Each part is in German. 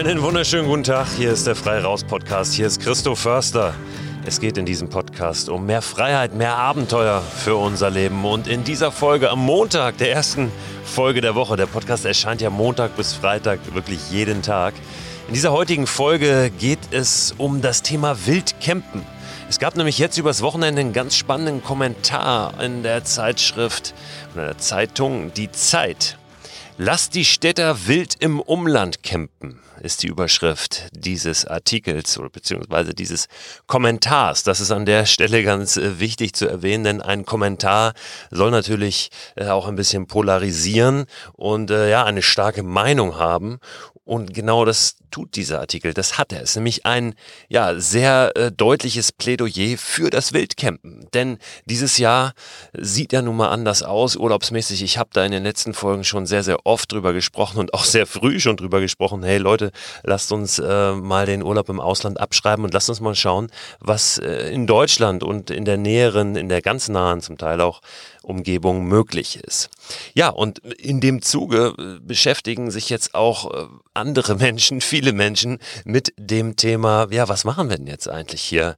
Einen wunderschönen guten Tag. Hier ist der Frei Raus Podcast. Hier ist Christoph Förster. Es geht in diesem Podcast um mehr Freiheit, mehr Abenteuer für unser Leben. Und in dieser Folge am Montag, der ersten Folge der Woche, der Podcast erscheint ja Montag bis Freitag wirklich jeden Tag. In dieser heutigen Folge geht es um das Thema Wildcampen. Es gab nämlich jetzt übers Wochenende einen ganz spannenden Kommentar in der Zeitschrift oder der Zeitung Die Zeit. Lass die Städter wild im Umland campen ist die Überschrift dieses Artikels oder beziehungsweise dieses Kommentars. Das ist an der Stelle ganz äh, wichtig zu erwähnen, denn ein Kommentar soll natürlich äh, auch ein bisschen polarisieren und äh, ja, eine starke Meinung haben. Und genau das tut dieser Artikel. Das hat er. Es ist nämlich ein ja, sehr äh, deutliches Plädoyer für das Wildcampen. Denn dieses Jahr sieht ja nun mal anders aus, urlaubsmäßig. Ich habe da in den letzten Folgen schon sehr, sehr oft drüber gesprochen und auch sehr früh schon drüber gesprochen. Hey Leute, lasst uns äh, mal den Urlaub im Ausland abschreiben und lasst uns mal schauen, was äh, in Deutschland und in der näheren, in der ganz nahen zum Teil auch Umgebung möglich ist. Ja, und in dem Zuge äh, beschäftigen sich jetzt auch äh, andere Menschen, viele Menschen mit dem Thema, ja, was machen wir denn jetzt eigentlich hier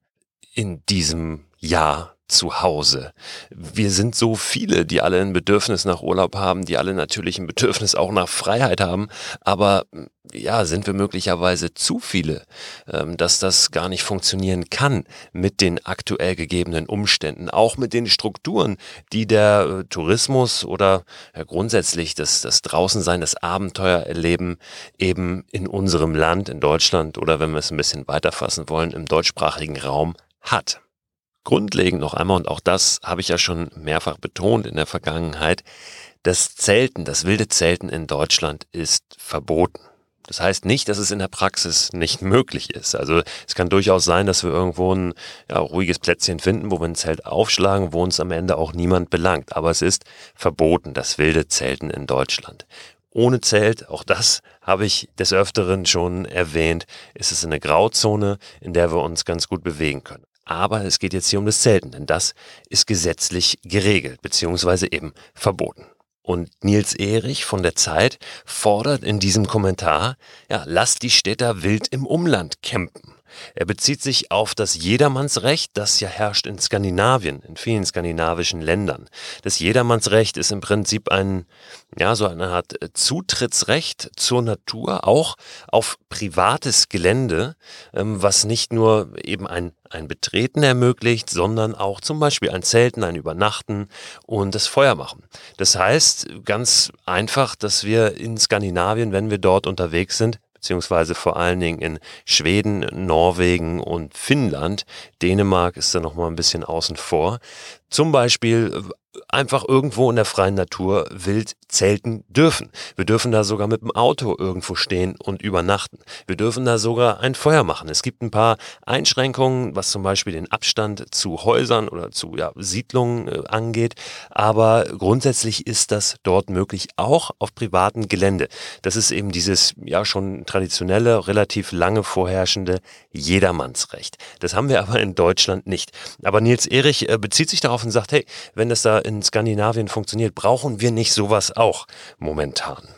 in diesem Jahr zu Hause. Wir sind so viele, die alle ein Bedürfnis nach Urlaub haben, die alle natürlich ein Bedürfnis auch nach Freiheit haben, aber ja, sind wir möglicherweise zu viele, ähm, dass das gar nicht funktionieren kann mit den aktuell gegebenen Umständen, auch mit den Strukturen, die der äh, Tourismus oder grundsätzlich das, das Draußensein, das Abenteuer erleben, eben in unserem Land, in Deutschland oder wenn wir es ein bisschen weiterfassen wollen, im deutschsprachigen Raum hat. Grundlegend noch einmal, und auch das habe ich ja schon mehrfach betont in der Vergangenheit, das Zelten, das wilde Zelten in Deutschland ist verboten. Das heißt nicht, dass es in der Praxis nicht möglich ist. Also es kann durchaus sein, dass wir irgendwo ein ja, ruhiges Plätzchen finden, wo wir ein Zelt aufschlagen, wo uns am Ende auch niemand belangt. Aber es ist verboten, das wilde Zelten in Deutschland. Ohne Zelt, auch das habe ich des Öfteren schon erwähnt, ist es eine Grauzone, in der wir uns ganz gut bewegen können. Aber es geht jetzt hier um das Zelten, denn das ist gesetzlich geregelt, beziehungsweise eben verboten. Und Nils Erich von der Zeit fordert in diesem Kommentar, ja, lasst die Städter wild im Umland campen. Er bezieht sich auf das Jedermannsrecht, das ja herrscht in Skandinavien, in vielen skandinavischen Ländern. Das Jedermannsrecht ist im Prinzip ein, ja, so eine Art Zutrittsrecht zur Natur, auch auf privates Gelände, ähm, was nicht nur eben ein, ein Betreten ermöglicht, sondern auch zum Beispiel ein Zelten, ein Übernachten und das Feuer machen. Das heißt ganz einfach, dass wir in Skandinavien, wenn wir dort unterwegs sind, beziehungsweise vor allen Dingen in Schweden, Norwegen und Finnland. Dänemark ist da noch mal ein bisschen außen vor. Zum Beispiel einfach irgendwo in der freien Natur wild zelten dürfen. Wir dürfen da sogar mit dem Auto irgendwo stehen und übernachten. Wir dürfen da sogar ein Feuer machen. Es gibt ein paar Einschränkungen, was zum Beispiel den Abstand zu Häusern oder zu ja, Siedlungen äh, angeht. Aber grundsätzlich ist das dort möglich, auch auf privatem Gelände. Das ist eben dieses ja schon traditionelle, relativ lange vorherrschende Jedermannsrecht. Das haben wir aber in Deutschland nicht. Aber Nils Erich äh, bezieht sich darauf und sagt, hey, wenn das da in Skandinavien funktioniert, brauchen wir nicht sowas auch momentan.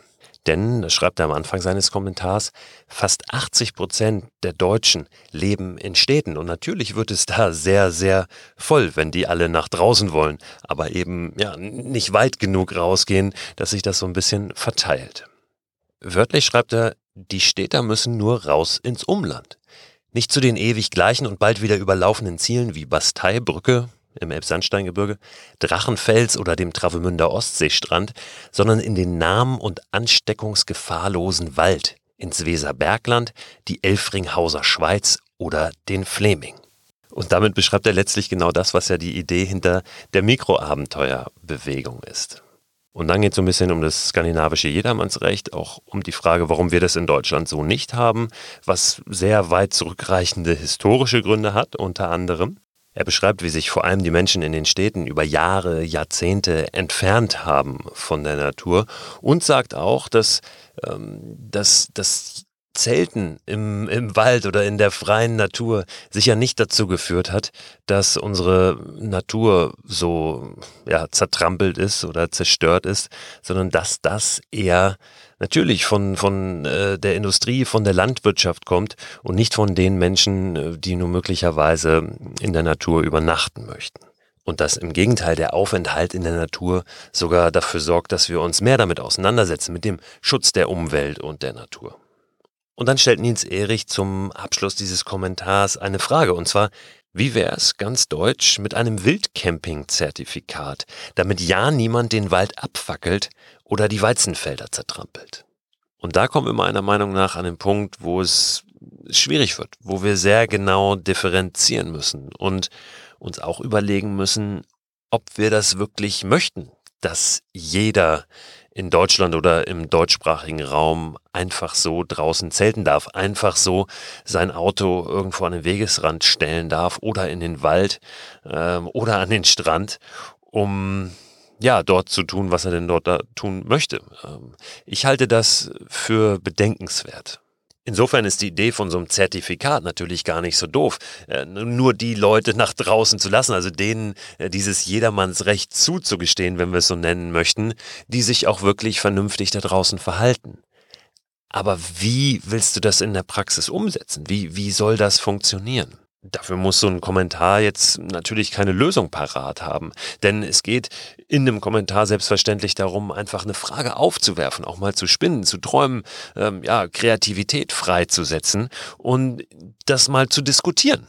Denn, das schreibt er am Anfang seines Kommentars, fast 80 Prozent der Deutschen leben in Städten. Und natürlich wird es da sehr, sehr voll, wenn die alle nach draußen wollen, aber eben ja, nicht weit genug rausgehen, dass sich das so ein bisschen verteilt. Wörtlich schreibt er, die Städter müssen nur raus ins Umland. Nicht zu den ewig gleichen und bald wieder überlaufenden Zielen wie Basteibrücke, im Elbsandsteingebirge, Drachenfels oder dem Travemünder Ostseestrand, sondern in den nahen und ansteckungsgefahrlosen Wald, ins Weserbergland, die Elfringhauser Schweiz oder den Fleming. Und damit beschreibt er letztlich genau das, was ja die Idee hinter der Mikroabenteuerbewegung ist. Und dann geht es so ein bisschen um das skandinavische Jedermannsrecht, auch um die Frage, warum wir das in Deutschland so nicht haben, was sehr weit zurückreichende historische Gründe hat, unter anderem. Er beschreibt, wie sich vor allem die Menschen in den Städten über Jahre, Jahrzehnte entfernt haben von der Natur und sagt auch, dass, ähm, dass, dass Zelten im, im Wald oder in der freien Natur sicher nicht dazu geführt hat, dass unsere Natur so ja, zertrampelt ist oder zerstört ist, sondern dass das eher natürlich von, von äh, der Industrie, von der Landwirtschaft kommt und nicht von den Menschen, äh, die nur möglicherweise in der Natur übernachten möchten. Und dass im Gegenteil der Aufenthalt in der Natur sogar dafür sorgt, dass wir uns mehr damit auseinandersetzen, mit dem Schutz der Umwelt und der Natur. Und dann stellt Nils Erich zum Abschluss dieses Kommentars eine Frage, und zwar, wie wäre es ganz deutsch mit einem Wildcamping-Zertifikat, damit ja niemand den Wald abfackelt oder die Weizenfelder zertrampelt? Und da kommen wir meiner Meinung nach an den Punkt, wo es schwierig wird, wo wir sehr genau differenzieren müssen und uns auch überlegen müssen, ob wir das wirklich möchten, dass jeder in Deutschland oder im deutschsprachigen Raum einfach so draußen zelten darf, einfach so sein Auto irgendwo an den Wegesrand stellen darf oder in den Wald ähm, oder an den Strand, um ja dort zu tun, was er denn dort da tun möchte. Ähm, ich halte das für bedenkenswert. Insofern ist die Idee von so einem Zertifikat natürlich gar nicht so doof. Äh, nur die Leute nach draußen zu lassen, also denen äh, dieses Jedermannsrecht zuzugestehen, wenn wir es so nennen möchten, die sich auch wirklich vernünftig da draußen verhalten. Aber wie willst du das in der Praxis umsetzen? Wie, wie soll das funktionieren? Dafür muss so ein Kommentar jetzt natürlich keine Lösung parat haben. Denn es geht in einem Kommentar selbstverständlich darum, einfach eine Frage aufzuwerfen, auch mal zu spinnen, zu träumen, ähm, ja, Kreativität freizusetzen und das mal zu diskutieren.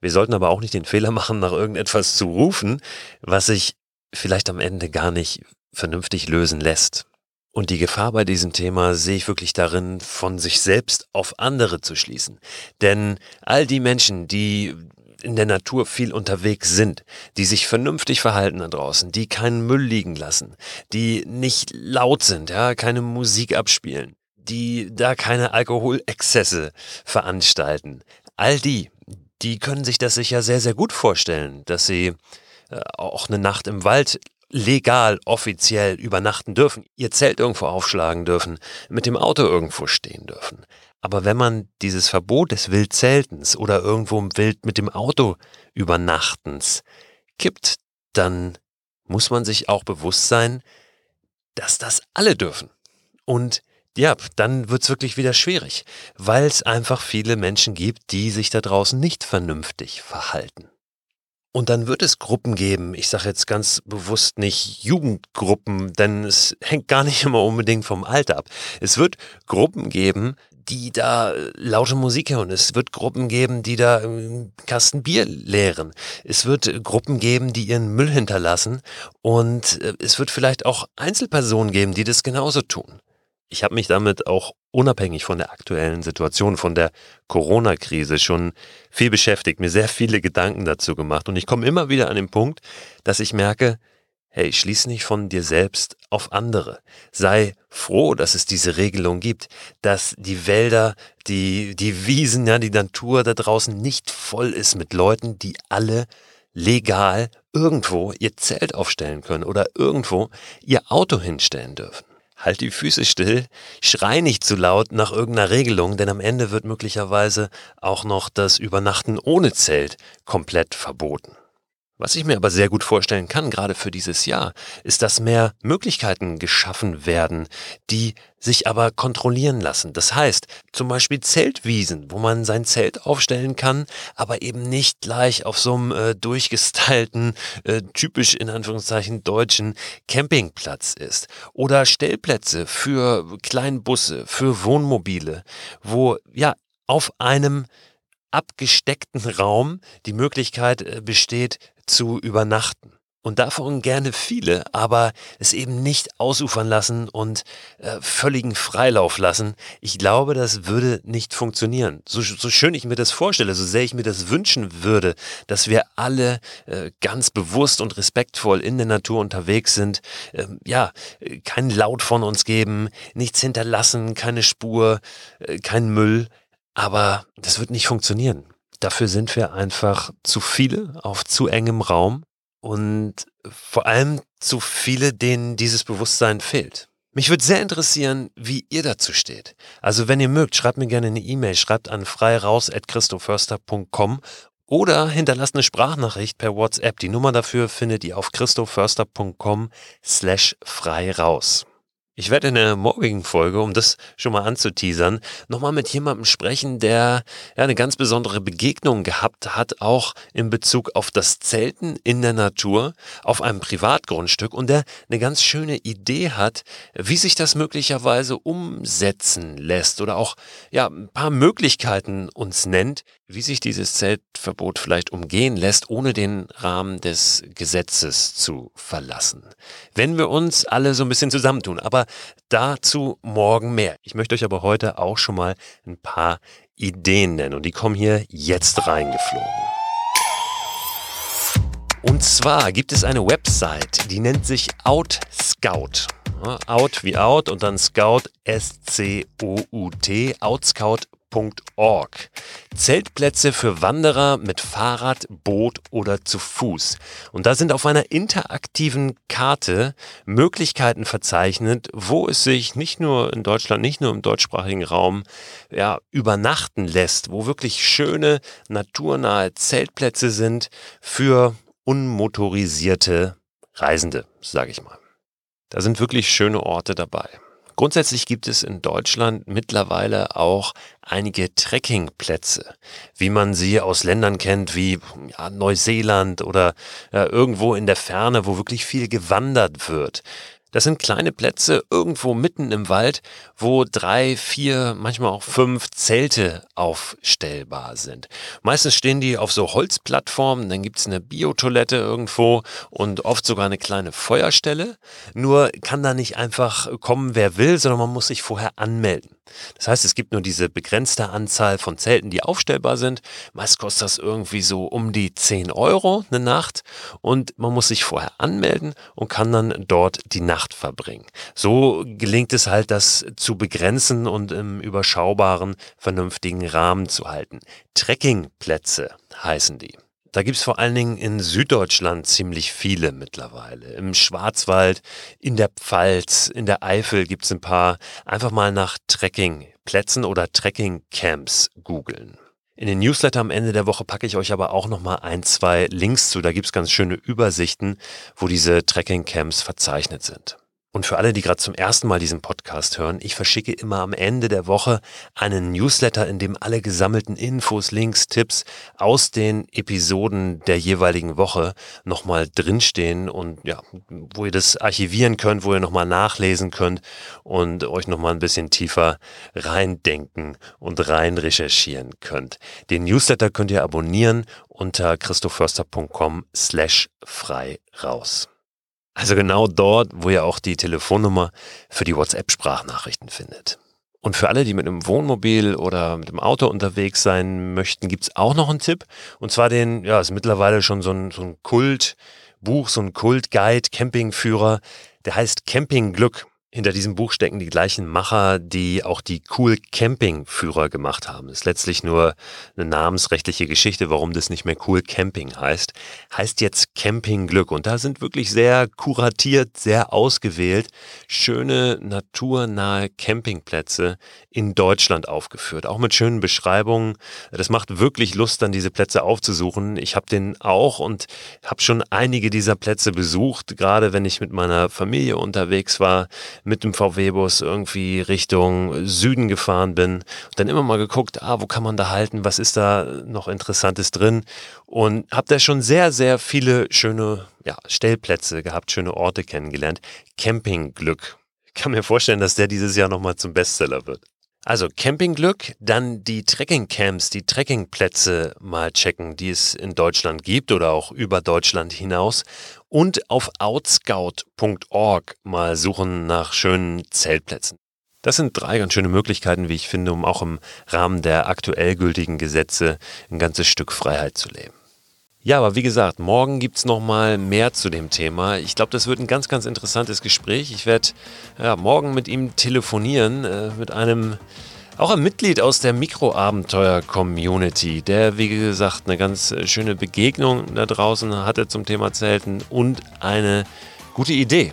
Wir sollten aber auch nicht den Fehler machen, nach irgendetwas zu rufen, was sich vielleicht am Ende gar nicht vernünftig lösen lässt. Und die Gefahr bei diesem Thema sehe ich wirklich darin, von sich selbst auf andere zu schließen. Denn all die Menschen, die in der Natur viel unterwegs sind, die sich vernünftig verhalten da draußen, die keinen Müll liegen lassen, die nicht laut sind, ja, keine Musik abspielen, die da keine Alkoholexzesse veranstalten. All die, die können sich das sicher sehr, sehr gut vorstellen, dass sie äh, auch eine Nacht im Wald legal, offiziell übernachten dürfen, ihr Zelt irgendwo aufschlagen dürfen, mit dem Auto irgendwo stehen dürfen. Aber wenn man dieses Verbot des Wildzeltens oder irgendwo im Wild mit dem Auto übernachtens kippt, dann muss man sich auch bewusst sein, dass das alle dürfen. Und ja, dann wird's wirklich wieder schwierig, weil es einfach viele Menschen gibt, die sich da draußen nicht vernünftig verhalten. Und dann wird es Gruppen geben, ich sage jetzt ganz bewusst nicht Jugendgruppen, denn es hängt gar nicht immer unbedingt vom Alter ab. Es wird Gruppen geben, die da laute Musik hören. Es wird Gruppen geben, die da einen Kasten Bier leeren. Es wird Gruppen geben, die ihren Müll hinterlassen. Und äh, es wird vielleicht auch Einzelpersonen geben, die das genauso tun ich habe mich damit auch unabhängig von der aktuellen Situation, von der Corona-Krise schon viel beschäftigt, mir sehr viele Gedanken dazu gemacht. Und ich komme immer wieder an den Punkt, dass ich merke, hey, schließ nicht von dir selbst auf andere. Sei froh, dass es diese Regelung gibt, dass die Wälder, die, die Wiesen, ja, die Natur da draußen nicht voll ist mit Leuten, die alle legal irgendwo ihr Zelt aufstellen können oder irgendwo ihr Auto hinstellen dürfen halt die Füße still, schrei nicht zu laut nach irgendeiner Regelung, denn am Ende wird möglicherweise auch noch das Übernachten ohne Zelt komplett verboten. Was ich mir aber sehr gut vorstellen kann, gerade für dieses Jahr, ist, dass mehr Möglichkeiten geschaffen werden, die sich aber kontrollieren lassen. Das heißt, zum Beispiel Zeltwiesen, wo man sein Zelt aufstellen kann, aber eben nicht gleich auf so einem äh, durchgestylten, äh, typisch in Anführungszeichen deutschen Campingplatz ist. Oder Stellplätze für Kleinbusse, für Wohnmobile, wo ja auf einem abgesteckten Raum die Möglichkeit äh, besteht, zu übernachten. Und davon gerne viele, aber es eben nicht ausufern lassen und äh, völligen Freilauf lassen. Ich glaube, das würde nicht funktionieren. So, so schön ich mir das vorstelle, so sehr ich mir das wünschen würde, dass wir alle äh, ganz bewusst und respektvoll in der Natur unterwegs sind. Äh, ja, kein Laut von uns geben, nichts hinterlassen, keine Spur, äh, kein Müll. Aber das wird nicht funktionieren. Dafür sind wir einfach zu viele auf zu engem Raum und vor allem zu viele, denen dieses Bewusstsein fehlt. Mich würde sehr interessieren, wie ihr dazu steht. Also wenn ihr mögt, schreibt mir gerne eine E-Mail, schreibt an freiraus.christoförster.com oder hinterlasst eine Sprachnachricht per WhatsApp. Die Nummer dafür findet ihr auf christoförster.com slash frei raus. Ich werde in der morgigen Folge, um das schon mal anzuteasern, nochmal mit jemandem sprechen, der ja eine ganz besondere Begegnung gehabt hat, auch in Bezug auf das Zelten in der Natur, auf einem Privatgrundstück und der eine ganz schöne Idee hat, wie sich das möglicherweise umsetzen lässt oder auch ja ein paar Möglichkeiten uns nennt, wie sich dieses Zeltverbot vielleicht umgehen lässt, ohne den Rahmen des Gesetzes zu verlassen. Wenn wir uns alle so ein bisschen zusammentun. Aber dazu morgen mehr. Ich möchte euch aber heute auch schon mal ein paar Ideen nennen und die kommen hier jetzt reingeflogen. Und zwar gibt es eine Website, die nennt sich OutScout. Out wie Out und dann Scout S-C-O-U-T, Outscout Zeltplätze.org. Zeltplätze für Wanderer mit Fahrrad, Boot oder zu Fuß. Und da sind auf einer interaktiven Karte Möglichkeiten verzeichnet, wo es sich nicht nur in Deutschland, nicht nur im deutschsprachigen Raum, ja, übernachten lässt, wo wirklich schöne, naturnahe Zeltplätze sind für unmotorisierte Reisende, sage ich mal. Da sind wirklich schöne Orte dabei. Grundsätzlich gibt es in Deutschland mittlerweile auch einige Trekkingplätze, wie man sie aus Ländern kennt wie ja, Neuseeland oder ja, irgendwo in der Ferne, wo wirklich viel gewandert wird. Das sind kleine Plätze irgendwo mitten im Wald, wo drei, vier, manchmal auch fünf Zelte aufstellbar sind. Meistens stehen die auf so Holzplattformen, dann gibt's eine Biotoilette irgendwo und oft sogar eine kleine Feuerstelle. Nur kann da nicht einfach kommen, wer will, sondern man muss sich vorher anmelden. Das heißt, es gibt nur diese begrenzte Anzahl von Zelten, die aufstellbar sind. Meist kostet das irgendwie so um die 10 Euro eine Nacht und man muss sich vorher anmelden und kann dann dort die Nacht verbringen. So gelingt es halt, das zu begrenzen und im überschaubaren, vernünftigen Rahmen zu halten. Trekkingplätze heißen die. Da gibt's vor allen Dingen in Süddeutschland ziemlich viele mittlerweile. Im Schwarzwald, in der Pfalz, in der Eifel gibt's ein paar. Einfach mal nach Trekkingplätzen oder Trekkingcamps googeln. In den Newsletter am Ende der Woche packe ich euch aber auch nochmal ein, zwei Links zu. Da gibt's ganz schöne Übersichten, wo diese Trekkingcamps verzeichnet sind. Und für alle, die gerade zum ersten Mal diesen Podcast hören, ich verschicke immer am Ende der Woche einen Newsletter, in dem alle gesammelten Infos, Links, Tipps aus den Episoden der jeweiligen Woche nochmal drinstehen und ja, wo ihr das archivieren könnt, wo ihr nochmal nachlesen könnt und euch nochmal ein bisschen tiefer reindenken und rein recherchieren könnt. Den Newsletter könnt ihr abonnieren unter christoförster.com slash frei raus. Also genau dort, wo ihr auch die Telefonnummer für die WhatsApp-Sprachnachrichten findet. Und für alle, die mit einem Wohnmobil oder mit dem Auto unterwegs sein möchten, gibt's auch noch einen Tipp. Und zwar den, ja, ist mittlerweile schon so ein, so ein Kultbuch, so ein Kultguide, Campingführer, der heißt Camping Glück. Hinter diesem Buch stecken die gleichen Macher, die auch die Cool Camping Führer gemacht haben. ist letztlich nur eine namensrechtliche Geschichte, warum das nicht mehr Cool Camping heißt. Heißt jetzt Camping Glück. Und da sind wirklich sehr kuratiert, sehr ausgewählt, schöne naturnahe Campingplätze in Deutschland aufgeführt. Auch mit schönen Beschreibungen. Das macht wirklich Lust, dann diese Plätze aufzusuchen. Ich habe den auch und habe schon einige dieser Plätze besucht, gerade wenn ich mit meiner Familie unterwegs war mit dem VW-Bus irgendwie Richtung Süden gefahren bin und dann immer mal geguckt, ah, wo kann man da halten, was ist da noch Interessantes drin und habe da schon sehr, sehr viele schöne ja, Stellplätze gehabt, schöne Orte kennengelernt. Campingglück. Ich kann mir vorstellen, dass der dieses Jahr nochmal zum Bestseller wird. Also Campingglück, dann die Trekkingcamps, die Trekkingplätze mal checken, die es in Deutschland gibt oder auch über Deutschland hinaus und auf outscout.org mal suchen nach schönen Zeltplätzen. Das sind drei ganz schöne Möglichkeiten, wie ich finde, um auch im Rahmen der aktuell gültigen Gesetze ein ganzes Stück Freiheit zu leben. Ja, aber wie gesagt, morgen gibt's noch mal mehr zu dem Thema. Ich glaube, das wird ein ganz, ganz interessantes Gespräch. Ich werde ja, morgen mit ihm telefonieren, äh, mit einem, auch ein Mitglied aus der Mikroabenteuer-Community, der, wie gesagt, eine ganz schöne Begegnung da draußen hatte zum Thema Zelten und eine gute Idee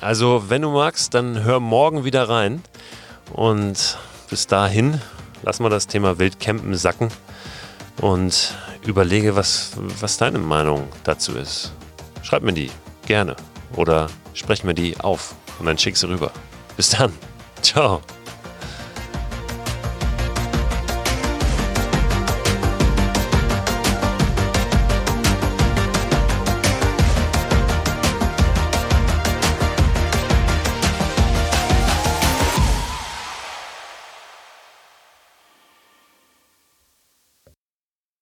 Also, wenn du magst, dann hör morgen wieder rein. Und bis dahin lass mal das Thema Wildcampen sacken und überlege, was, was deine Meinung dazu ist. Schreib mir die gerne oder sprech mir die auf und dann schick sie rüber. Bis dann. Ciao.